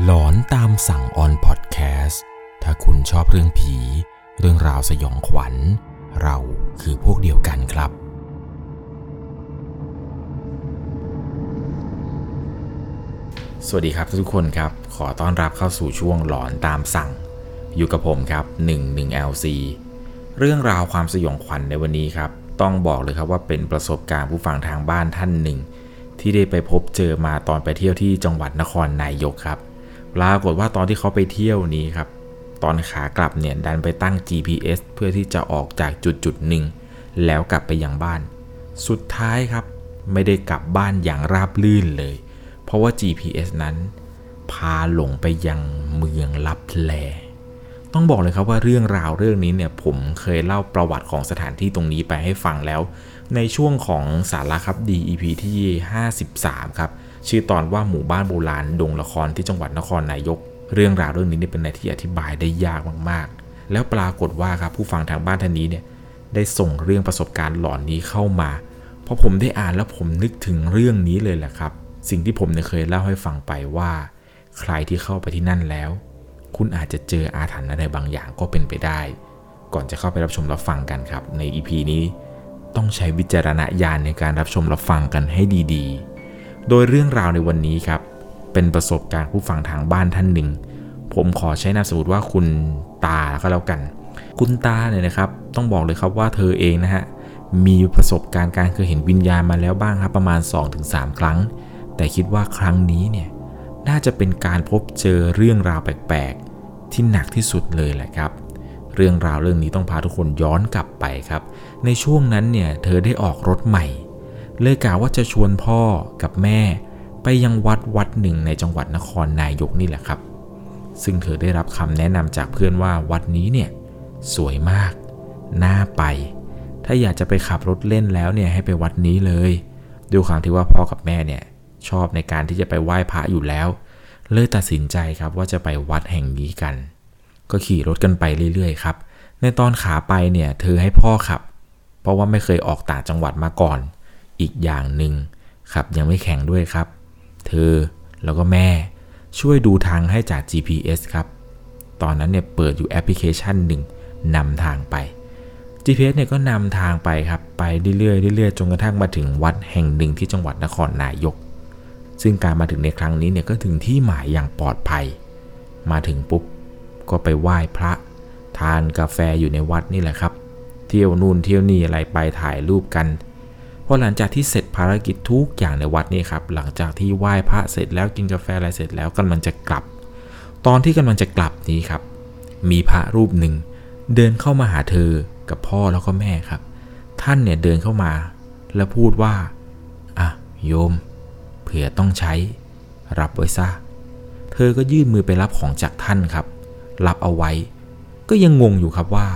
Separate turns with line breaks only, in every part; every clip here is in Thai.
หลอนตามสั่งออนพอดแคสต์ถ้าคุณชอบเรื่องผี เรื่องราวสยองขวัญ เราคือพวกเดียวกันครับ สวัสดีครับทุกคนครับ ขอต้อนรับเข้าสู่ช่วงหลอนตามสั่ง อยู่กับผมครับ 11LC เรื่องราวความสยองขวัญในวันนี้ครับ ต้องบอกเลยครับว่าเป็นประสบการณ์ผู้ฟังทางบ้านท่านหนึ่ง ที่ได้ไปพบเจอมาตอนไปเที่ยวที่จังหวัดนครนายกครับ ปรากฏว่าตอนที่เขาไปเที่ยวนี้ครับ ตอนขากลับเนี่ยดันไปตั้ง GPS เพื่อที่จะออกจากจุดจุดหนึ่ง แล้วกลับไปยังบ้าน สุดท้ายครับ ไม่ได้กลับบ้านอย่างราบลื่นเลย เพราะว่า GPS นั้น พาหลงไปยังเมืองลับแล ต้องบอกเลยครับว่าเรื่องราวเรื่องนี้เนี่ยผมเคยเล่าประวัติของสถานที่ตรงนี้ไปให้ฟังแล้ว ในช่วงของสาระครับดี EP ที่ 53 ครับ ชื่อตอนว่าหมู่บ้านโบราณดงละครที่จังหวัดนครนายก เรื่องราวเรื่องนี้เนี่เป็นอะไรที่อธิบายได้ยากมากๆ แล้วปรากฏว่าครับผู้ฟังทางบ้านท่านนี้เนี่ยได้ส่งเรื่องประสบการณ์หลอนนี้เข้ามาพอผมได้อ่านแล้วผมนึกถึงเรื่องนี้เลยแหละครับ สิ่งที่ผมเเคยเล่าให้ฟังไปว่า ใครที่เข้าไปที่นั่นแล้ว คุณอาจจะเจออาถรรพ์อะไรบางอย่างก็เป็นไปได้ ก่อนจะเข้าไปรับชมรับฟังกันครับ ใน EP นี้ ต้องใช้วิจารณญาณในการรับชมรับฟังกันให้ดีๆ โดยเรื่องราวในวันนี้ครับ เป็นประสบการณ์ผู้ฟังทางบ้านท่านหนึ่ง ผมขอใช้นามสมมติว่าคุณตาก็แล้วกัน คุณตาเนี่ยนะครับ ต้องบอกเลยครับว่าเธอเองนะฮะมีประสบการณ์การเคยเห็นวิญญาณมาแล้วบ้างครับประมาณ 2-3 ครั้ง แต่คิดว่าครั้งนี้เนี่ยน่าจะเป็นการพบเจอเรื่องราวแปลกๆ ที่หนักที่สุดเลยแหละครับ เรื่องราวเรื่องนี้ต้องพาทุกคนย้อนกลับไปครับ ในช่วงนั้นเนี่ยเธอได้ออกรถใหม่ เลยกล่าวว่าจะชวนพ่อกับแม่ ไปยังวัดวัดหนึ่งในจังหวัดนครนายกนี่แหละครับ ซึ่งเธอได้รับคำแนะนำจากเพื่อนว่าวัดนี้เนี่ยสวยมาก น่าไป ถ้าอยากจะไปขับรถเล่นแล้วเนี่ยให้ไปวัดนี้เลยด้วยความที่ว่าพ่อกับแม่เนี่ยชอบในการที่จะไปไหว้พระอยู่แล้ว เลยตัดสินใจครับว่าจะไปวัดแห่งนี้กัน ก็ขี่รถกันไปเรื่อยๆครับ ในตอนขาไปเนี่ยเธอให้พ่อขับ เพราะว่าไม่เคยออกต่างจังหวัดมาก่อน อีกอย่างหนึ่งขับยังไม่แข็งด้วยครับ เธอแล้วก็แม่ช่วยดูทางให้จาก GPS ครับ ตอนนั้นเนี่ยเปิดอยู่แอปพลิเคชันหนึ่งนำทางไป GPS เนี่ยก็นำทางไปครับ ไปเรื่อยๆเรื่อยๆจนกระทั่งมาถึงวัดแห่งหนึ่งที่จังหวัดนครนายก ซึ่งการมาถึงในครั้งนี้เนี่ยก็ถึงที่หมายอย่างปลอดภัย มาถึงปุ๊บก็ไปไหว้พระ ทานกาแฟอยู่ในวัดนี่แหละครับ เที่ยวนู่นเที่ยวนี่อะไรไปถ่ายรูปกัน พอหลังจากที่เสร็จภารกิจทุกอย่างในวัดนี่ครับหลังจากที่ไหว้พระเสร็จแล้วกินกาแฟอะไรเสร็จแล้วกำลังจะกลับ ตอนที่กำลังจะกลับนี้ครับ มีพระรูปหนึ่ง เดินเข้ามาหาเธอกับพ่อแล้วก็แม่ครับ ท่านเนี่ยเดินเข้ามา แล้วพูดว่าอะโยม เผื่อต้องใช้ รับไว้ซะเธอก็ยื่นมือไปรับของจากท่านครับ รับเอาไว้ ก็ยังงงอยู่ครับว่า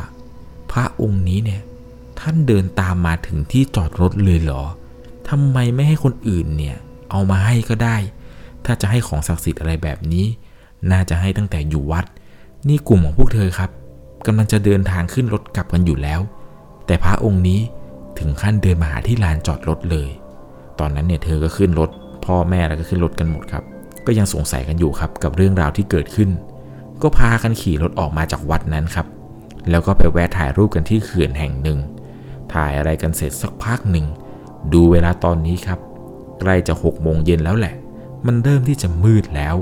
พระองค์นี้เนี่ย ท่านเดินตามมาถึงที่จอดรถเลยเหรอทำไมไม่ให้คนอื่นเนี่ย เอามาให้ก็ได้ ถ้าจะให้ของศักดิ์สิทธิ์อะไรแบบนี้ น่าจะให้ตั้งแต่อยู่วัด นี่กลุ่มของพวกเธอครับกำลังจะเดินทางขึ้นรถกลับกันอยู่แล้ว แต่พระองค์นี้ถึงขั้นเดินมาหาที่ลานจอดรถเลย ตอนนั้นเนี่ยเธอก็ขึ้นรถ พ่อแม่แล้วก็ขึ้นรถกันหมดครับ ก็ยังสงสัยกันอยู่ครับกับเรื่องราวที่เกิดขึ้น ก็พากันขี่รถออกมาจากวัดนั้นครับ แล้วก็ไปแวะถ่ายรูปกันที่เขื่อนแห่งหนึ่ง ถ่ายอะไรกันเสร็จสักพักหนึ่ง ดูเวลาตอนนี้ครับ ใกล้จะหกโมงเย็นแล้วแหละ มันเริ่มที่จะมืดแล้ว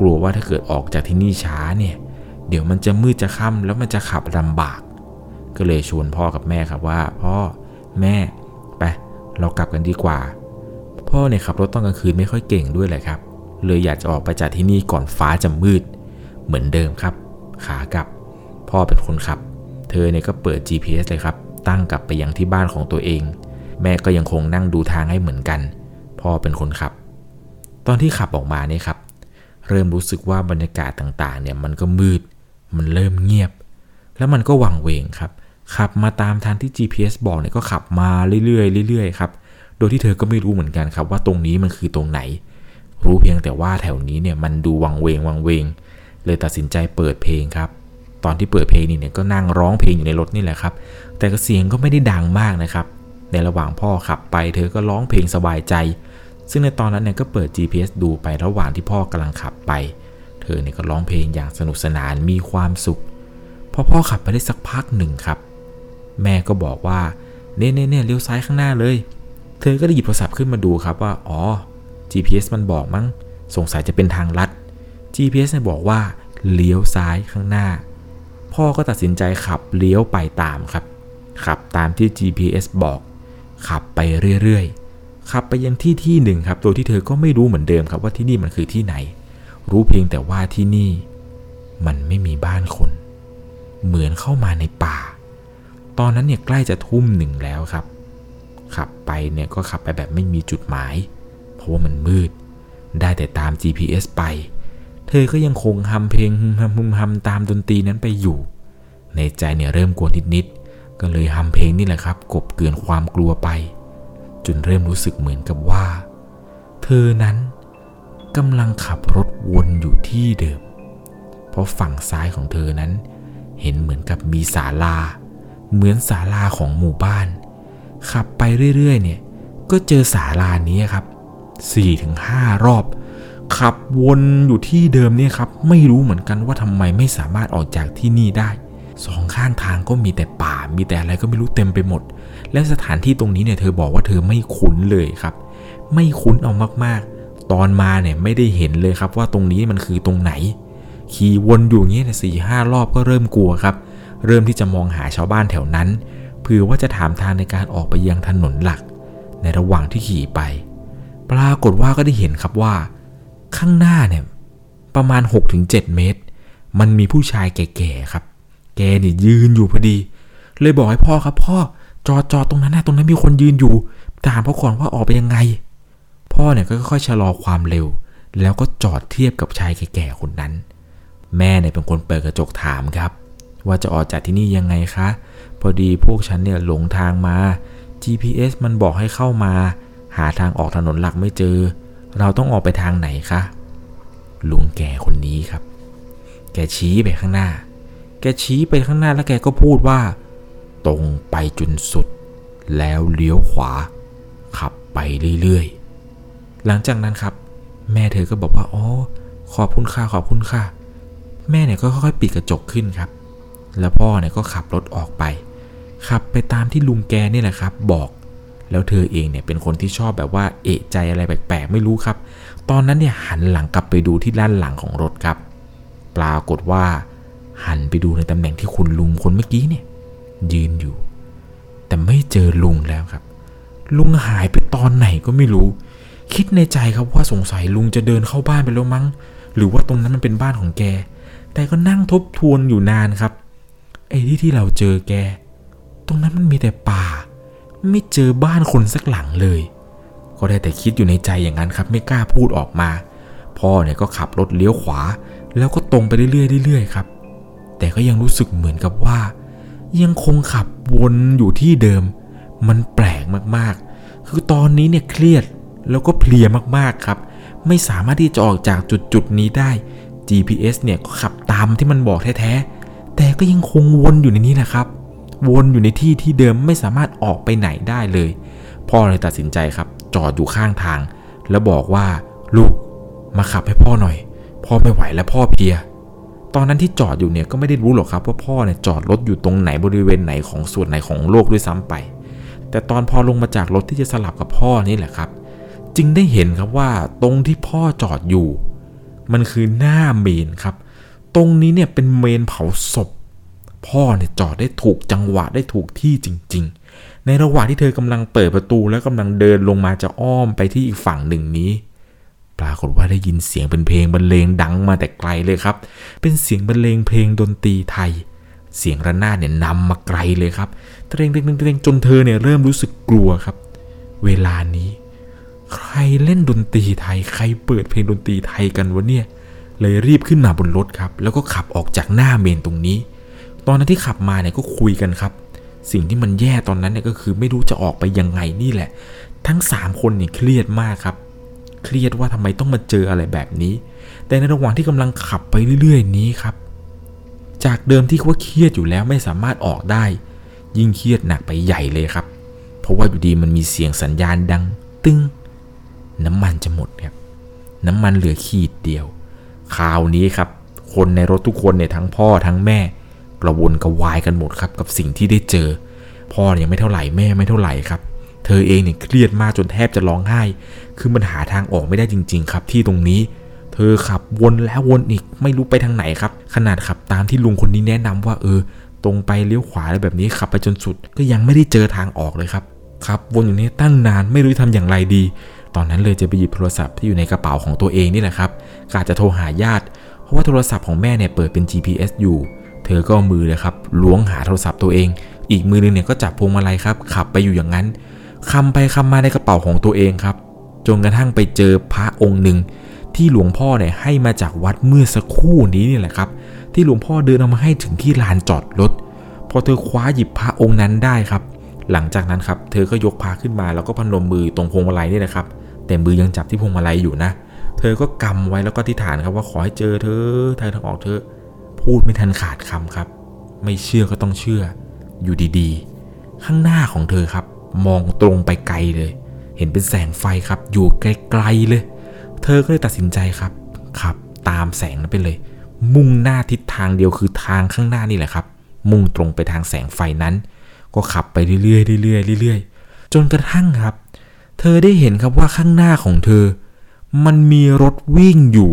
กลัวว่าถ้าเกิดออกจากที่นี่ช้าเนี่ย เดี๋ยวมันจะมืดจะค่ำแล้วมันจะขับลำบาก ก็เลยชวนพ่อกับแม่ครับว่า พ่อแม่ไปเรากลับกันดีกว่า พ่อเนี่ยขับรถตอนกลางคืนไม่ค่อยเก่งด้วยแหละครับ เลยอยากจะออกไปจากที่นี่ก่อนฟ้าจะมืด เหมือนเดิมครับ ขากลับ พ่อเป็นคนขับ เธอเนี่ยก็เปิด GPS เลยครับ ตั้งกลับไปยังที่บ้านของตัวเอง แม่ก็ยังคงนั่งดูทางให้เหมือนกัน พ่อเป็นคนขับ ตอนที่ขับออกมาเนี่ยครับ เริ่มรู้สึกว่าบรรยากาศต่างๆเนี่ยมันก็มืด มันเริ่มเงียบ แล้วมันก็วังเวงครับ ขับมาตามทางที่ GPS บอกเนี่ยก็ขับมาเรื่อยๆเรื่อยๆครับ โดยที่เธอก็ไม่รู้เหมือนกันครับว่าตรงนี้มันคือตรงไหน รู้เพียงแต่ว่าแถวนี้เนี่ยมันดูวังเวงวังเวง เลยตัดสินใจเปิดเพลงครับ ตอนที่เปิดเพลงนี่เนี่ยก็นั่งร้องเพลงอยู่ในรถนี่แหละครับ แต่ก็เสียงก็ไม่ได้ดังมากนะครับ ในระหว่างพ่อขับไปเธอก็ร้องเพลงสบายใจ ซึ่งในตอนนั้นเนี่ยก็เปิด GPS ดูไประหว่างที่พ่อกำลังขับไปอเนี่ยก็ร้องเพลงอย่างสนุกสนานมีความสุข พอพ่อขับไปได้สักพักหนึ่งครับ แม่ก็บอกว่าเน่เน่เน่เลี้ยวซ้ายข้างหน้าเลย เธอก็ได้หยิบโทรศัพท์ขึ้นมาดูครับว่า อ๋อ GPS มันบอกมั้ง สงสัยจะเป็นทางลัด GPS เนี่ยบอกว่าเลี้ยวซ้ายข้างหน้า พ่อก็ตัดสินใจขับเลี้ยวไปตามครับ ขับตามที่ GPS บอก ขับไปเรื่อยๆ ขับไปยังที่ที่หนึ่งครับโดยที่เธอก็ไม่รู้เหมือนเดิมครับว่าที่นี่มันคือที่ไหน รู้เพียงแต่ว่าที่นี่มันไม่มีบ้านคน เหมือนเข้ามาในป่า ตอนนั้นเนี่ยใกล้จะทุ่มหนึ่งแล้วครับ ขับไปเนี่ยก็ขับไปแบบไม่มีจุดหมาย เพราะว่ามันมืด ได้แต่ตาม GPS ไป เธอก็ยังคงทำเพลงฮึมฮัมฮึมฮัมตามดนตรีนั้นไปอยู่ ในใจเนี่ยเริ่มกลัวนิดๆก็เลยทำเพลงนี่แหละครับ กบเกลื่อนความกลัวไป จนเริ่มรู้สึกเหมือนกับว่า เธอนั้นกำลังขับรถวนอยู่ที่เดิม เพราะฝั่งซ้ายของเธอนั้น เห็นเหมือนกับมีศาลา เหมือนศาลาของหมู่บ้าน ขับไปเรื่อยๆเนี่ยก็เจอศาลานี้ครับ4-5รอบ ขับวนอยู่ที่เดิมเนี่ยครับ ไม่รู้เหมือนกันว่าทำไมไม่สามารถออกจากที่นี่ได้สองข้างทางก็มีแต่ป่า มีแต่อะไรก็ไม่รู้เต็มไปหมด และสถานที่ตรงนี้เนี่ยเธอบอกว่าเธอไม่คุ้นเลยครับ ไม่คุ้นเอามากๆ ตอนมาเนี่ยไม่ได้เห็นเลยครับว่าตรงนี้มันคือตรงไหน ขี่วนอยู่อย่างนี้เนี่ยสี่ห้ารอบก็เริ่มกลัวครับ เริ่มที่จะมองหาชาวบ้านแถวนั้นเผื่อว่าจะถามทางในการออกไปยังถนนหลัก ในระหว่างที่ขี่ไป ปรากฏว่าก็ได้เห็นครับว่า ข้างหน้าเนี่ยประมาณ 6-7 เมตร มันมีผู้ชายแก่ๆครับ แกเนี่ยยืนอยู่พอดี เลยบอกให้พ่อครับ พ่อจอดจอดตรงนั้นนะตรงนั้นมีคนยืนอยู่ ถามพ่อก่อนว่าออกไปยังไง พ่อเนี่ยก็ค่อยชะลอความเร็ว แล้วก็จอดเทียบกับชายแก่ๆคนนั้น แม่เนี่ยเป็นคนเปิดกระจกถามครับ ว่าจะออกจากที่นี่ยังไงคะ พอดีพวกฉันเนี่ยหลงทางมา GPS มันบอกให้เข้ามา หาทางออกถนนหลักไม่เจอ เราต้องออกไปทางไหนคะ ลุงแก่คนนี้ครับ แกชี้ไปข้างหน้า แกชี้ไปข้างหน้าแล้วแกก็พูดว่า ตรงไปจนสุด แล้วเลี้ยวขวา ขับไปเรื่อยๆ หลังจากนั้นครับ แม่เธอก็บอกว่าอ๋อขอบคุณค่ะขอบคุณค่ะ แม่เนี่ยก็ค่อยๆปิดกระจกขึ้นครับ แล้วพ่อเนี่ยก็ขับรถออกไป ขับไปตามที่ลุงแกนี่แหละครับ บอก แล้วเธอเองเนี่ยเป็นคนที่ชอบแบบว่าเอะใจอะไรแปลกๆไม่รู้ครับ ตอนนั้นเนี่ยหันหลังกลับไปดูที่ด้านหลังของรถครับ ปรากฏว่า หันไปดูในตำแหน่งที่คุณลุงคนเมื่อกี้เนี่ย ยืนอยู่ แต่ไม่เจอลุงแล้วครับ ลุงหายไปตอนไหนก็ไม่รู้ คิดในใจครับว่าสงสัยลุงจะเดินเข้าบ้านไปแล้วมั้ง หรือว่าตรงนั้นมันเป็นบ้านของแก แต่ก็นั่งทบทวนอยู่นานครับไอ้ที่ที่เราเจอแก ตรงนั้นมันมีแต่ป่า ไม่เจอบ้านคนสักหลังเลย ก็ได้แต่คิดอยู่ในใจอย่างนั้นครับ ไม่กล้าพูดออกมา พ่อเนี่ยก็ขับรถเลี้ยวขวา แล้วก็ตรงไปเรื่อยๆเรื่อยๆครับ แต่ก็ยังรู้สึกเหมือนกับว่า ยังคงขับวนอยู่ที่เดิม มันแปลกมากๆ คือตอนนี้เนี่ยเครียดแล้วก็เพลียมากๆครับ ไม่สามารถที่จะออกจากจุดๆนี้ได้ GPS เนี่ยก็ขับตามที่มันบอกแท้ๆแต่ก็ยังคงวนอยู่ในนี้แหละครับ วนอยู่ในที่ที่เดิมไม่สามารถออกไปไหนได้เลย พ่อเลยตัดสินใจครับ จอดอยู่ข้างทาง แล้วบอกว่าลูกมาขับให้พ่อหน่อย พ่อไม่ไหวแล้วพ่อเพีย ตอนนั้นที่จอดอยู่เนี่ยก็ไม่ได้รู้หรอกครับว่าพ่อเนี่ยจอดรถอยู่ตรงไหนบริเวณไหนของส่วนไหนของโลกด้วยซ้ำไป แต่ตอนพอลงมาจากรถที่จะสลับกับพ่อนี่แหละครับ จึงได้เห็นครับว่าตรงที่พ่อจอดอยู่ มันคือหน้าเมนครับ ตรงนี้เนี่ยเป็นเมนเผาศพ พ่อเนี่ยจอดได้ถูกจังหวะได้ถูกที่จริง ๆ ในระหว่างที่เธอกำลังเปิดประตูแล้วกำลังเดินลงมาจะอ้อมไปที่อีกฝั่งหนึ่งนี้ ปรากฏว่าได้ยินเสียงเป็นเพลงบรรเลงดังมาแต่ไกลเลยครับ เป็นเสียงบรรเลงเพลงดนตรีไทย เสียงระนาดเนี่ยนำมาไกลเลยครับเตรงเตรงเตรงจนเธอเนี่ยเริ่มรู้สึกกลัวครับ เวลานี้ ใครเล่นดนตรีไทย ใครเปิดเพลงดนตรีไทยกันวะเนี่ยเลยรีบขึ้นมาบนรถครับ แล้วก็ขับออกจากหน้าเมนตรงนี้ ตอนนั้นที่ขับมาเนี่ยก็คุยกันครับ สิ่งที่มันแย่ตอนนั้นเนี่ยก็คือไม่รู้จะออกไปยังไงนี่แหละ ทั้ง 3 คนเนี่ยเครียดมากครับ เครียดว่าทำไมต้องมาเจออะไรแบบนี้ แต่ในระหว่างที่กำลังขับไปเรื่อยๆ นี้ครับ จากเดิมที่ว่าเครียดอยู่แล้วไม่สามารถออกได้ ยิ่งเครียดหนักไปใหญ่เลยครับ เพราะว่าอยู่ดีมันมีเสียงสัญญาณดัง ตึ้งน้ำมันจะหมดครับ น้ำมันเหลือขีดเดียว คราวนี้ครับ คนในรถทุกคนเนี่ยทั้งพ่อทั้งแม่ กระวนกระวายกันหมดครับ กับสิ่งที่ได้เจอ พ่อเนี่ยไม่เท่าไหร่แม่ไม่เท่าไหร่ครับ เธอเองเนี่ยเครียดมากจนแทบจะร้องไห้ คือมันหาทางออกไม่ได้จริง ๆ ครับ ที่ตรงนี้ เธอขับวนแล้ววนอีกไม่รู้ไปทางไหนครับ ขนาดขับตามที่ลุงคนนี้แนะนำว่าเออ ตรงไปเลี้ยวขวาอะไรแบบนี้ขับไปจนสุด ก็ยังไม่ได้เจอทางออกเลยครับครับวนอย่างนี้ตั้งนานไม่รู้ทำอย่างไรดี ตอนนั้นเลยจะไปหยิบโทรศัพท์ที่อยู่ในกระเป๋าของตัวเองนี่แหละครับกาจะโทรหาญาติ เพราะว่าโทรศัพท์ของแม่เนี่ยเปิดเป็น GPS อยู่ เธอก็มือเลยครับล้วงหาโทรศัพท์ตัวเอง อีกมือนึงเนี่ยก็จับพวงมาลัยครับ ขับไปอยู่อย่างนั้นคำไปคำมาในกระเป๋าของตัวเองครับ จนกระทั่งไปเจอพระองค์หนึ่ง ที่หลวงพ่อเนี่ยให้มาจากวัดเมื่อสักครู่นี้นี่แหละครับ ที่หลวงพ่อเดินเอามาให้ถึงที่ลานจอดรถพอเธอคว้าหยิบพระองค์นั้นได้ครับ หลังจากนั้นครับเธอก็ยกพาขึ้นมาแล้วก็พนมมือตรงพวงมาลัยนี่นะครับ แต่มือยังจับที่พวงมาลัยอยู่นะ เธอก็กำไว้แล้วก็ที่ฐานครับว่าขอให้เจอเธอทายทางออกเธอ พูดไม่ทันขาดคำครับ ไม่เชื่อก็ต้องเชื่อ อยู่ดีๆ ข้างหน้าของเธอครับ มองตรงไปไกลเลย เห็นเป็นแสงไฟครับ อยู่ไกลๆเลย เธอก็เลยตัดสินใจครับขับ ตามแสงนั้นไปเลย มุ่งหน้าทิศทางเดียวคือทางข้างหน้านี่แหละครับ มุ่งตรงไปทางแสงไฟนั้น ก็ขับไปเรื่อยๆเรื่อยๆเรื่อยๆจนกระทั่งครับ เธอได้เห็นครับว่าข้างหน้าของเธอ มันมีรถวิ่งอยู่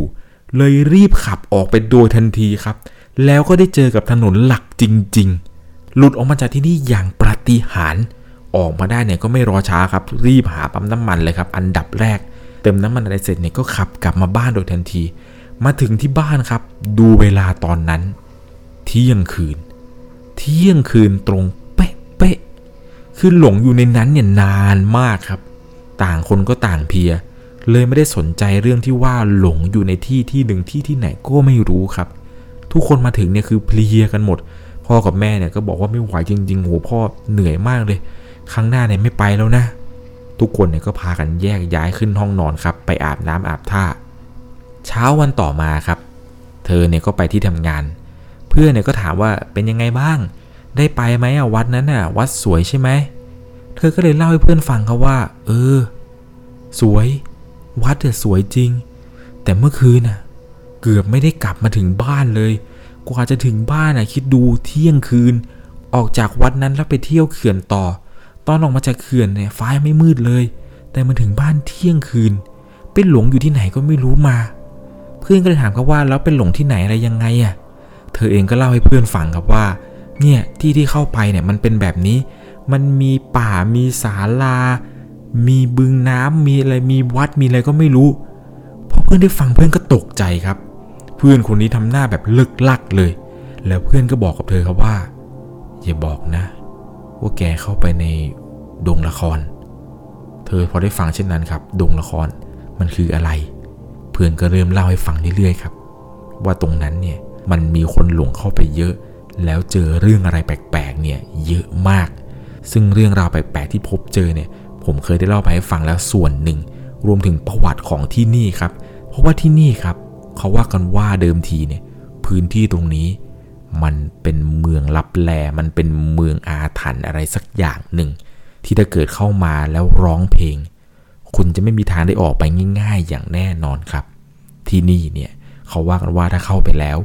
เลยรีบขับออกไปโดยทันทีครับ แล้วก็ได้เจอกับถนนหลักจริง ๆ หลุดออกมาจากที่นี่อย่างปาฏิหาริย์ออกมาได้เนี่ยก็ไม่รอช้าครับ รีบหาปั๊มน้ำมันเลยครับ อันดับแรก เติมน้ำมันอะไรเสร็จเนี่ยก็ขับกลับมาบ้านโดยทันที มาถึงที่บ้านครับ ดูเวลาตอนนั้น เที่ยงคืน เที่ยงคืนตรงเป๊ะเป๊ะคือหลงอยู่ในนั้นเนี่ยนานมากครับ ต่างคนก็ต่างเพีย เลยไม่ได้สนใจเรื่องที่ว่าหลงอยู่ในที่ที่หนึ่งที่ที่ไหนก็ไม่รู้ครับ ทุกคนมาถึงเนี่ยคือเพลียกันหมด พ่อกับแม่เนี่ยก็บอกว่าไม่ไหวจริงๆโหพ่อเหนื่อยมากเลย ครั้งหน้าเนี่ยไม่ไปแล้วนะ ทุกคนเนี่ยก็พากันแยกย้ายขึ้นห้องนอนครับ ไปอาบน้ำอาบท่า เช้าวันต่อมาครับ เธอเนี่ยก็ไปที่ทำงาน เพื่อนเนี่ยก็ถามว่าเป็นยังไงบ้าง ได้ไปไหมอะวัดนั้นอะ วัดสวยใช่ไหมเธอก็เลยเล่าให้เพื่อนฟังครับว่า เออ สวย วัดเนี่ยสวยจริง แต่เมื่อคืนน่ะ เกือบไม่ได้กลับมาถึงบ้านเลย กว่าจะถึงบ้านน่ะคิดดูเที่ยงคืน ออกจากวัดนั้นแล้วไปเที่ยวเขื่อนต่อ ตอนออกมาจากเขื่อนเนี่ยฟ้ายไม่มืดเลย แต่มาถึงบ้านเที่ยงคืน เป็นหลงอยู่ที่ไหนก็ไม่รู้มา เพื่อนก็เลยถามครับว่าแล้วเป็นหลงที่ไหนอะไรยังไงอะเธอเองก็เล่าให้เพื่อนฟังครับว่า เนี่ยที่ที่เข้าไปเนี่ยมันเป็นแบบนี้ มันมีป่ามีศาลา มีบึงน้ำมีอะไรมีวัดมีอะไรก็ไม่รู้พอเพื่อนได้ฟังเพื่อนก็ตกใจครับ พื่อนคนนี้ทำหน้าแบบเลิกลักเลย แล้วเพื่อนก็บอกกับเธอครับว่า อย่าบอกนะ ว่าแกเข้าไปในดงละคร เธอพอได้ฟังเช่นนั้นครับ ดงละครมันคืออะไร เพื่อนก็เริ่มเล่าให้ฟังเรื่อยๆครับ ว่าตรงนั้นเนี่ยมันมีคนหลงเข้าไปเยอะ แล้วเจอเรื่องอะไรแปลกๆเนี่ยเยอะมาก ซึ่งเรื่องราวแปลกๆที่พบเจอเนี่ย ผมเคยได้เล่าไปให้ฟังแล้วส่วนหนึ่ง รวมถึงประวัติของที่นี่ครับ เพราะว่าที่นี่ครับ เขาว่ากันว่าเดิมทีเนี่ย พื้นที่ตรงนี้มันเป็นเมืองลับแล มันเป็นเมืองอาถรรพ์อะไรสักอย่างหนึ่ง ที่ถ้าเกิดเข้ามาแล้วร้องเพลง คุณจะไม่มีทางได้ออกไปง่าย ๆ อย่างแน่นอนครับ ที่นี่เนี่ยเขาว่ากันว่าถ้าเข้าไปแล้ว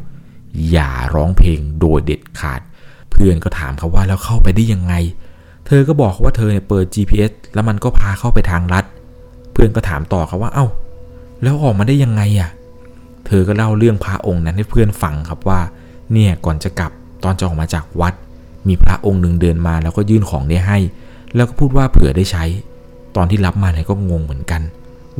อย่าร้องเพลงโดยเด็ดขาด เพื่อนก็ถามเขาว่าแล้วเข้าไปได้ยังไง เธอก็บอกว่าเธอเนี่ยเปิด GPS แล้วมันก็พาเข้าไปทางลัด เพื่อนก็ถามต่อครับว่าเอา้า แล้วออกมาได้ยังไงอะ่ะ เธอก็เล่าเรื่องพระองค์นั้นให้เพื่อนฟังครับว่า เนี่ยก่อนจะกลับตอนจะออกมาจากวัด มีพระองค์หนึ่งเดินมาแล้วก็ยื่นของนี่ให้ แล้วก็พูดว่าเผื่อได้ใช้ ตอนที่รับมาเนี่ยก็งงเหมือนกัน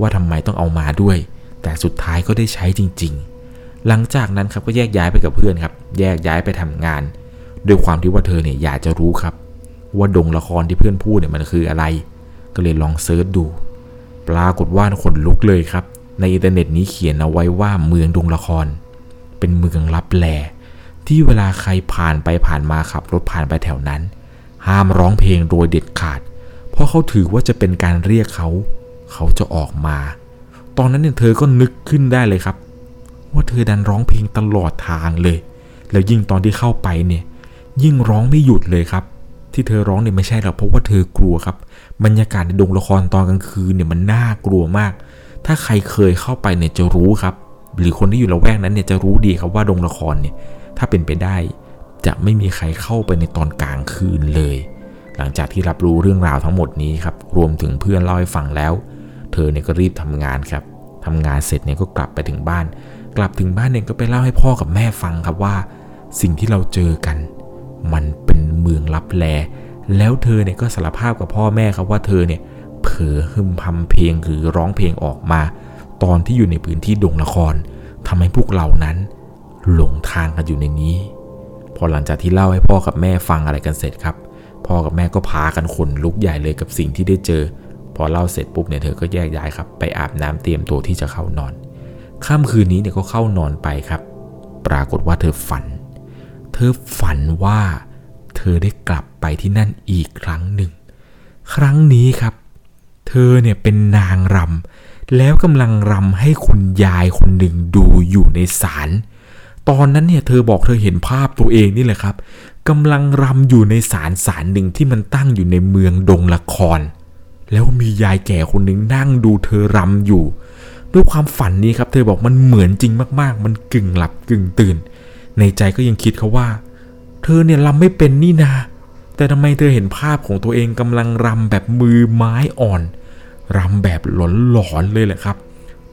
ว่าทำไมต้องเอามาด้วย แต่สุดท้ายก็ได้ใช้จริง ๆ หลังจากนั้นครับก็แยกย้ายไปกับเพื่อนครับ แยกย้ายไปทำงานด้วยความที่ว่าเธอเนี่ยอยากจะรู้ครับ ว่าดงละครที่เพื่อนพูดเนี่ยมันคืออะไร ก็เลยลอง search ดู ปรากฏว่าขนลุกเลยครับ ในอินเทอร์เน็ตนี้เขียนเอาไว้ว่าเมืองดงละคร เป็นเมืองลับแลที่เวลาใครผ่านไปผ่านมาขับรถผ่านไปแถวนั้น ห้ามร้องเพลงโดยเด็ดขาด เพราะเขาถือว่าจะเป็นการเรียกเขา เขาจะออกมา ตอนนั้นเนี่ยเธอก็นึกขึ้นได้เลยครับ ว่าเธอดันร้องเพลงตลอดทางเลย แล้วยิ่งตอนที่เข้าไปเนี่ย ยิ่งร้องไม่หยุดเลยครับ ที่เธอร้องเนี่ยไม่ใช่หรอกเพราะว่าเธอกลัวครับ บรรยากาศในดงละครตอนกลางคืนเนี่ยมันน่ากลัวมาก ถ้าใครเคยเข้าไปเนี่ยจะรู้ครับ หรือคนที่อยู่ละแวกนั้นเนี่ยจะรู้ดีครับว่าดงละครเนี่ยถ้าเป็นไปได้ จะไม่มีใครเข้าไปในตอนกลางคืนเลย หลังจากที่รับรู้เรื่องราวทั้งหมดนี้ครับรวมถึงเพื่อนเล่าให้ฟังแล้ว เธอเนี่ยก็รีบทำงานครับทำงานเสร็จเนี่ยก็กลับไปถึงบ้าน กลับถึงบ้านเนี่ยก็ไปเล่าให้พ่อกับแม่ฟังครับว่า สิ่งที่เราเจอกัน มันเป็นเมืองลับแลแล้วเธอเนี่ยก็สารภาพกับพ่อแม่ครับว่าเธอเนี่ย เผลอฮึมพำเพลงหรือร้องเพลงออกมา ตอนที่อยู่ในพื้นที่ดงละครทำให้พวกเรานั้น หลงทางกันอยู่ในนี้ พอหลังจากที่เล่าให้พ่อกับแม่ฟังอะไรกันเสร็จครับ พ่อกับแม่ก็พากันขนลุกใหญ่เลยกับสิ่งที่ได้เจอ พอเล่าเสร็จปุ๊บเนี่ยเธอก็แยกย้ายครับ ไปอาบน้ำเตรียมตัวที่จะเข้านอนค่ำคืนนี้เนี่ยก็เข้านอนไปครับ ปรากฏว่าเธอฝัน เธอฝันว่า เธอได้กลับไปที่นั่นอีกครั้งหนึ่ง ครั้งนี้ครับ เธอเนี่ยเป็นนางรำแล้วกำลังรำให้คุณยายคนหนึ่งดูอยู่ในศาลตอนนั้นเนี่ยเธอบอกเธอเห็นภาพตัวเองนี่แหละครับกำลังรำอยู่ในศาลศาลหนึ่งที่มันตั้งอยู่ในเมืองดงละคร แล้วมียายแก่คนหนึ่งนั่งดูเธอรำอยู่ ด้วยความฝันนี้ครับ เธอบอกมันเหมือนจริงมากๆ มันกึ่งหลับกึ่งตื่น ในใจก็ยังคิดเขาว่า เธอเนี่ยรำไม่เป็นนี่นาแต่ทำไมเธอเห็นภาพของตัวเองกำลังรำแบบมือไม้อ่อน รำแบบหลอนๆเลยแหละครับ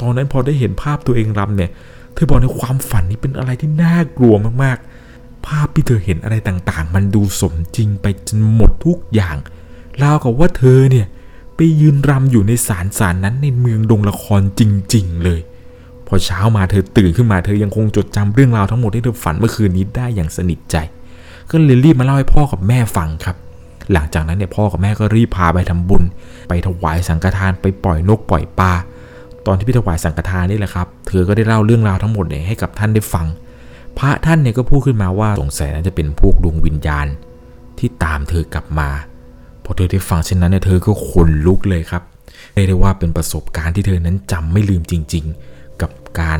ตอนนั้นพอได้เห็นภาพตัวเองรำเนี่ย เธอบอกในความฝันนี้เป็นอะไรที่น่ากลัวมากๆ ภาพที่เธอเห็นอะไรต่างๆ มันดูสมจริงไปจนหมดทุกอย่างราวกับว่าเธอเนี่ยไปยืนรำอยู่ในศาลศาลนั้นในเมืองดงละครจริง ๆ เลย พอเช้ามาเธอตื่นขึ้นมาเธอยังคงจดจำเรื่องราวทั้งหมดที่เธอฝันเมื่อคืนนี้ได้อย่างสนิทใจ ก็เลยรีบมาเล่าให้พ่อกับแม่ฟังครับ หลังจากนั้นเนี่ยพ่อกับแม่ก็รีบพาไปทำบุญ ไปถวายสังฆทานไปปล่อยนกปล่อยปลาตอนที่ไปถวายสังฆทานนี่แหละครับ เธอก็ได้เล่าเรื่องราวทั้งหมดเนี่ยให้กับท่านได้ฟัง พระท่านเนี่ยก็พูดขึ้นมาว่าสงสัยน่าจะเป็นพวกดวงวิญญาณที่ตามเธอกลับมา พอเธอได้ฟังเช่นนั้นเนี่ยเธอก็ขนลุกเลยครับเรียกได้ว่าเป็นประสบการณ์ที่เธอนั้นจำไม่ลืมจริง ๆ กับการ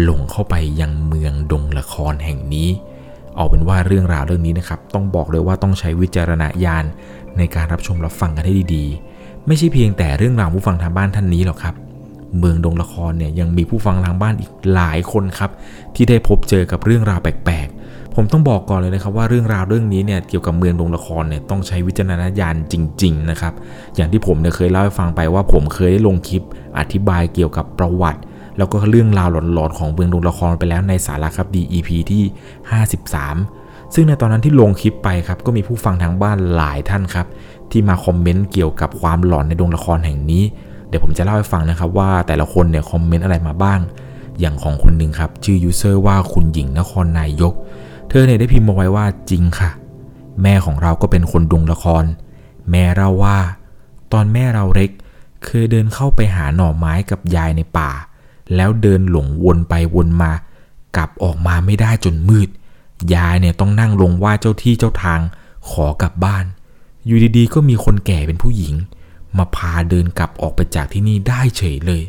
หลงเข้าไปยังเมืองดงละครแห่งนี้ เอาเป็นว่าเรื่องราวเรื่องนี้นะครับ ต้องบอกเลยว่าต้องใช้วิจารณญาณในการรับชมรับฟังกันให้ดีๆ ไม่ใช่เพียงแต่เรื่องราวผู้ฟังทางบ้านท่านนี้หรอกครับ เมืองดงละครเนี่ยยังมีผู้ฟังทางบ้านอีกหลายคนครับ ที่ได้พบเจอกับเรื่องราวแปลกๆ ผมต้องบอกก่อนเลยนะครับว่าเรื่องราวเรื่องนี้เนี่ยเกี่ยวกับเมืองดงละครเนี่ยต้องใช้วิจารณญาณจริง ๆ นะครับ อย่างที่ผมเนี่ยเคยเล่าให้ฟังไปว่าผมเคยได้ลงคลิปอธิบายเกี่ยวกับประวัติ แล้วก็เรื่องราวหลอนๆของเมืองดงละครไปแล้วในสาระครับดี EP ที่ 53 ซึ่งในตอนนั้นที่ลงคลิปไปครับก็มีผู้ฟังทางบ้านหลายท่านครับที่มาคอมเมนต์เกี่ยวกับความหลอนในดงละครแห่งนี้ เดี๋ยวผมจะเล่าให้ฟังนะครับว่าแต่ละคนเนี่ยคอมเมนต์อะไรมาบ้าง อย่างของคนหนึ่งครับชื่อยูเซอร์ว่าคุณหญิงนครนายก เธอเนี่ยได้พิมพ์มาไว้ว่าจริงค่ะ แม่ของเราก็เป็นคนดงละคร แม่เราว่า ตอนแม่เราเล็กเคยเดินเข้าไปหาหน่อไม้กับยายในป่า แล้วเดินหลงวนไปวนมา กลับออกมาไม่ได้จนมืด ยายเนี่ยต้องนั่งลงว่าเจ้าที่เจ้าทางขอกลับบ้าน อยู่ดีๆ ก็มีคนแก่เป็นผู้หญิง มาพาเดินกลับออกไปจากที่นี่ได้เฉยเลย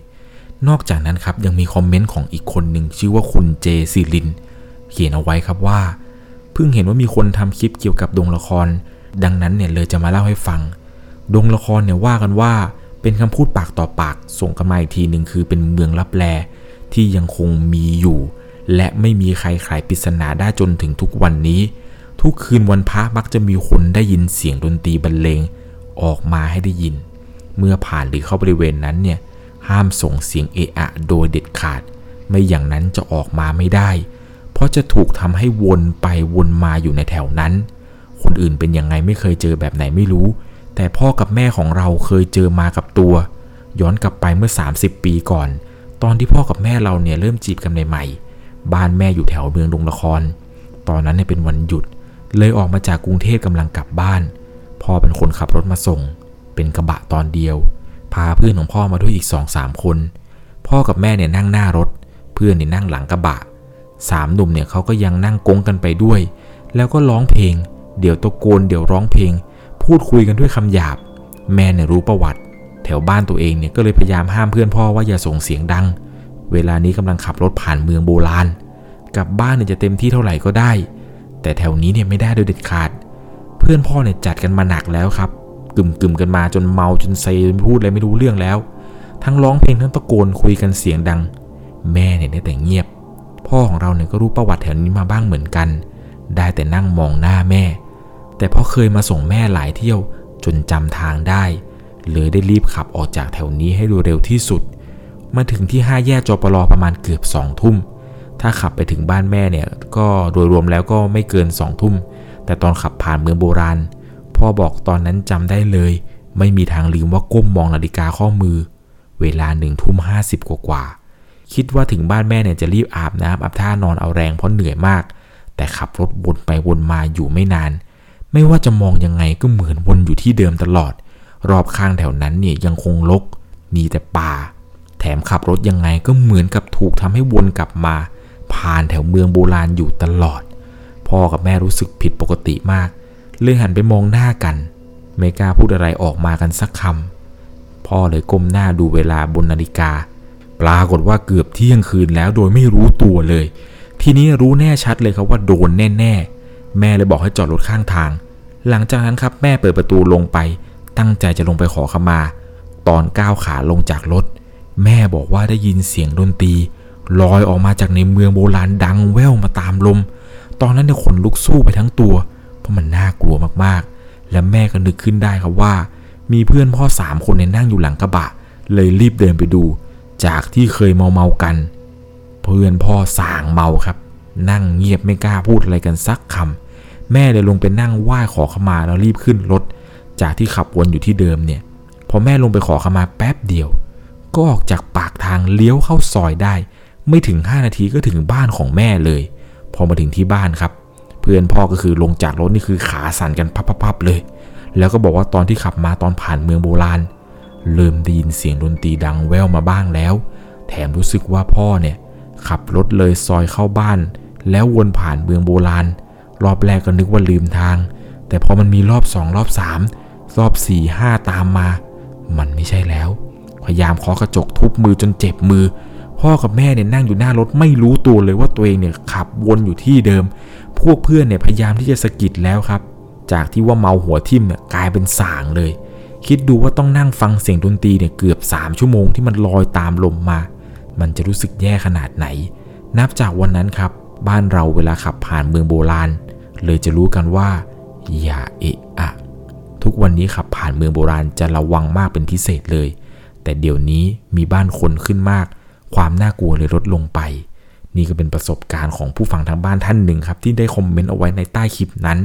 นอกจากนั้นครับยังมีคอมเมนต์ของอีกคนหนึ่งชื่อว่าคุณเจซิลิน เขียนเอาไว้ครับว่า เพิ่งเห็นว่ามีคนทำคลิปเกี่ยวกับดงละคร ดังนั้นเนี่ยเลยจะมาเล่าให้ฟัง ดงละครเนี่ยว่ากันว่า เป็นคำพูดปากต่อปากส่งกันมาอีกทีหนึ่งคือเป็นเมืองลับแลที่ยังคงมีอยู่ และไม่มีใครไขปริศนาได้จนถึงทุกวันนี้ ทุกคืนวันพระมักจะมีคนได้ยินเสียงดนตรีบรรเลงออกมาให้ได้ยิน เมื่อผ่านหรือเข้าบริเวณนั้นเนี่ยห้ามส่งเสียงเอะอะโดยเด็ดขาด ไม่อย่างนั้นจะออกมาไม่ได้ เพราะจะถูกทำให้วนไปวนมาอยู่ในแถวนั้น คนอื่นเป็นยังไงไม่เคยเจอแบบไหนไม่รู้ แต่พ่อกับแม่ของเราเคยเจอมากับตัว ย้อนกลับไปเมื่อ 30 ปีก่อน ตอนที่พ่อกับแม่เราเนี่ยเริ่มจีบกันใหม่ๆ บ้านแม่อยู่แถวเมืองดงละคร ตอนนั้นเนี่ยเป็นวันหยุด เลยออกมาจากกรุงเทพกำลังกลับบ้าน พ่อเป็นคนขับรถมาส่ง เป็นกระบะตอนเดียว พาเพื่อนของพ่อมาด้วยอีกสองสามคน พ่อกับแม่เนี่ยนั่งหน้ารถ เพื่อนเนี่ยนั่งหลังกระบะสามหนุ่มเนี่ยเขาก็ยังนั่งกงกันไปด้วย แล้วก็ร้องเพลง เดี๋ยวตะโกนเดี๋ยวร้องเพลง พูดคุยกันด้วยคำหยาบ แม่เนี่ยรู้ประวัติ แถวบ้านตัวเองเนี่ยก็เลยพยายามห้ามเพื่อนพ่อว่าอย่าส่งเสียงดัง เวลานี้กำลังขับรถผ่านเมืองโบราณ กลับบ้านเนี่ยจะเต็มที่เท่าไหร่ก็ได้ แต่แถวนี้เนี่ยไม่ได้โดยเด็ดขาด เพื่อนพ่อเนี่ยจัดกันมาหนักแล้วครับกึ่มกึมกันมาจนเมาจนเซพูดอะไรไม่รู้เรื่องแล้ว ทั้งร้องเพลงทั้งตะโกนคุยกันเสียงดัง แม่เนี่ยได้แต่เงียบ พ่อของเราเนี่ยก็รู้ประวัติแถวนี้มาบ้างเหมือนกัน ได้แต่นั่งมองหน้าแม่ แต่เพราะเคยมาส่งแม่หลายเที่ยวจนจำทางได้ เลยได้รีบขับออกจากแถวนี้ให้เร็วที่สุด มาถึงที่ห้าแยกจปรประมาณเกือบสองทุ่ม ถ้าขับไปถึงบ้านแม่เนี่ย ก็โดยรวมแล้วก็ไม่เกินสองทุ่ม แต่ตอนขับผ่านเมืองโบราณ พ่อบอกตอนนั้นจำได้เลย ไม่มีทางลืมว่าก้มมองนาฬิกาข้อมือ เวลาหนึ่งทุ่มห้าสิบกว่าๆคิดว่าถึงบ้านแม่เนี่ยจะรีบอาบน้ำอาบท่านอนเอาแรงเพราะเหนื่อยมาก แต่ขับรถวนไปวนมาอยู่ไม่นาน ไม่ว่าจะมองยังไงก็เหมือนวนอยู่ที่เดิมตลอด รอบข้างแถวนั้นเนี่ยยังคงรกมีแต่ป่า แถมขับรถยังไงก็เหมือนกับถูกทำให้วนกลับมา ผ่านแถวเมืองโบราณอยู่ตลอด พ่อกับแม่รู้สึกผิดปกติมากเลยหันไปมองหน้ากัน ไม่กล้าพูดอะไรออกมากันสักคำพ่อเลยก้มหน้าดูเวลาบนนาฬิกา ปรากฏว่าเกือบเที่ยงคืนแล้วโดยไม่รู้ตัวเลย ทีนี้รู้แน่ชัดเลยครับว่าโดนแน่ ๆ แม่เลยบอกให้จอดรถข้างทาง หลังจากนั้นครับแม่เปิดประตูลงไป ตั้งใจจะลงไปขอขมา ตอนก้าวขาลงจากรถ แม่บอกว่าได้ยินเสียงดนตรีลอยออกมาจากในเมืองโบราณดังแว่วมาตามลม ตอนนั้นเนี่ยขนลุกสู้ไปทั้งตัว เพราะมันน่ากลัวมากๆ และแม่ก็นึกขึ้นได้ครับว่า มีเพื่อนพ่อสามคนเนี่ยนั่งอยู่หลังกระบะ เลยรีบเดินไปดู จากที่เคยเมาเมากัน เพื่อนพ่อสางเมาครับ นั่งเงียบไม่กล้าพูดอะไรกันสักคำ แม่เลยลงไปนั่งไหว้ขอขมาแล้วรีบขึ้นรถ จากที่ขับวนอยู่ที่เดิมเนี่ย พอแม่ลงไปขอขมาแป๊บเดียว ก็ออกจากปากทางเลี้ยวเข้าซอยได้ ไม่ถึง 5 นาทีก็ถึงบ้านของแม่เลย พอมาถึงที่บ้านครับ เพื่อนพ่อก็คือลงจากรถนี่คือขาสั่นกันพับๆเลย แล้วก็บอกว่าตอนที่ขับมาตอนผ่านเมืองโบราณ เริ่มได้ยินเสียงดนตรีดังแว่วมาบ้างแล้ว แถมรู้สึกว่าพ่อเนี่ยขับรถเลยซอยเข้าบ้าน แล้ววนผ่านเมืองโบราณ รอบแรกก็นึกว่าลืมทาง แต่พอมันมีรอบสองรอบสามรอบสี่ห้าตามมา มันไม่ใช่แล้ว พยายามเคาะกระจกทุบมือจนเจ็บมือ พ่อกับแม่เนี่ยนั่งอยู่หน้ารถไม่รู้ตัวเลยว่าตัวเองเนี่ยขับวนอยู่ที่เดิม พวกเพื่อนเนี่ยพยายามที่จะสะกิดแล้วครับ จากที่ว่าเมาหัวทิ่มเนี่ยกลายเป็นสางเลย คิดดูว่าต้องนั่งฟังเสียงดนตรีเนี่ยเกือบ3ชั่วโมงที่มันลอยตามลมมา มันจะรู้สึกแย่ขนาดไหน นับจากวันนั้นครับ บ้านเราเวลาขับผ่านเมืองโบราณ เลยจะรู้กันว่า อย่าเอะอะ ทุกวันนี้ขับผ่านเมืองโบราณจะระวังมากเป็นพิเศษเลย แต่เดี๋ยวนี้มีบ้านคนขึ้นมาก ความน่ากลัวเลยลดลงไป นี่ก็เป็นประสบการณ์ของผู้ฟังทางบ้านท่านหนึ่งครับ ที่ได้คอมเมนต์เอาไว้ในใต้คลิปนั้น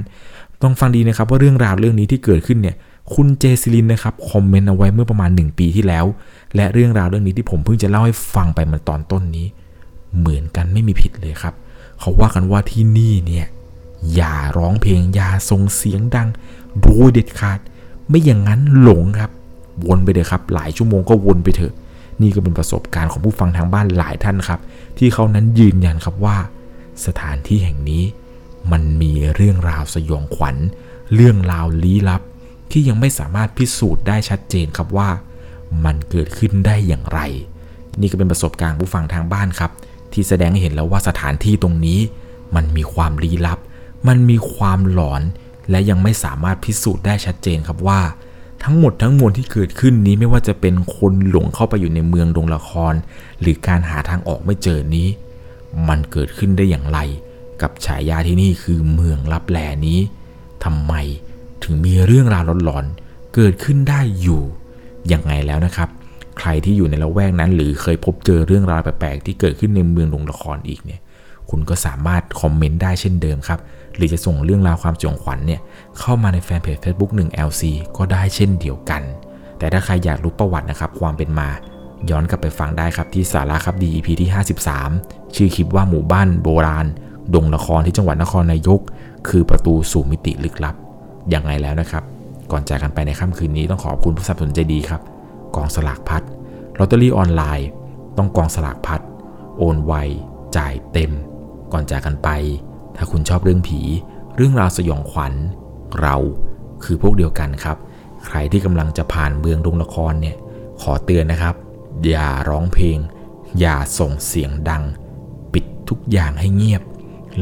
ต้องฟังดีนะครับว่าเรื่องราวเรื่องนี้ที่เกิดขึ้นเนี่ยคุณเจซิลินนะครับคอมเมนต์เอาไว้เมื่อประมาณ 1 ปีที่แล้ว และเรื่องราวเรื่องนี้ที่ผมเพิ่งจะเล่าให้ฟังไปมื่อตอนต้นนี้ เหมือนกันไม่มีผิดเลยครับ เขาว่ากันว่าที่นี่เนี่ย อย่าร้องเพลงอย่าส่งเสียงดัง โดยเด็ดขาด ไม่อย่างนั้นหลงครับ วนไปเลยครับ หลายชั่วโมงก็วนไปเถอะ นี่ก็เป็นประสบการณ์ของผู้ฟังทางบ้านหลายท่านครับ ที่เขานั้นยืนยันครับว่า สถานที่แห่งนี้ มันมีเรื่องราวสยองขวัญ เรื่องราวลี้ลับ ที่ยังไม่สามารถพิสูจน์ได้ชัดเจนครับว่า มันเกิดขึ้นได้อย่างไร นี่ก็เป็นประสบการณ์ผู้ฟังทางบ้านครับ ที่แสดงให้เห็นแล้วว่าสถานที่ตรงนี้ มันมีความลี้ลับ มันมีความหลอนและยังไม่สามารถพิสูจน์ได้ชัดเจนครับว่า ทั้งหมดทั้งมวลที่เกิดขึ้นนี้ไม่ว่าจะเป็นคนหลงเข้าไปอยู่ในเมืองดงละคร หรือการหาทางออกไม่เจอนี้ มันเกิดขึ้นได้อย่างไร กับฉายาที่นี่คือเมืองลับแลนี้ทำไมถึงมีเรื่องราวหลอนๆเกิดขึ้นได้อยู่ยังไงแล้วนะครับ ใครที่อยู่ในละแวกนั้น หรือเคยพบเจอเรื่องราวแปลกๆที่เกิดขึ้นในเมืองดงละครอีกเนี่ย คุณก็สามารถคอมเมนต์ได้เช่นเดิมครับ หรือจะส่งเรื่องราวความสยองขวัญเนี่ยเข้ามาในแฟนเพจ Facebook 1 LC ก็ได้เช่นเดียวกัน แต่ถ้าใครอยากรู้ประวัตินะครับความเป็นมาย้อนกลับไปฟังได้ครับที่สาระครับดี EP ที่ 53 ชื่อคลิปว่าหมู่บ้านโบราณ ดงละครที่จังหวัดนครนายก คือประตูสู่มิติลึกลับยังไงแล้วนะครับ ก่อนจากกันไปในค่ำคืนนี้ต้องขอบคุณผู้สนับสนุนใจดีครับ กองสลากพัดลอตเตอรี่ออนไลน์ ต้องกองสลากพัดโอนไวจ่ายเต็ม ก่อนจากกันไป ถ้าคุณชอบเรื่องผี เรื่องราวสยองขวัญ เราคือพวกเดียวกันครับ ใครที่กำลังจะผ่านเมืองดงละครเนี่ย ขอเตือนนะครับ อย่าร้องเพลง อย่าส่งเสียงดัง ปิดทุกอย่างให้เงียบ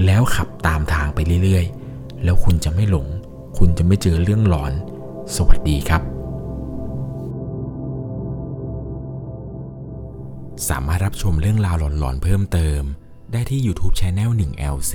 แล้วขับตามทางไปเรื่อยๆ แล้วคุณจะไม่หลง คุณจะไม่เจอเรื่องหลอน สวัสดีครับ สามารถรับชมเรื่องราวหลอนๆเพิ่มเติมได้ที่ YouTube Channel 1 LC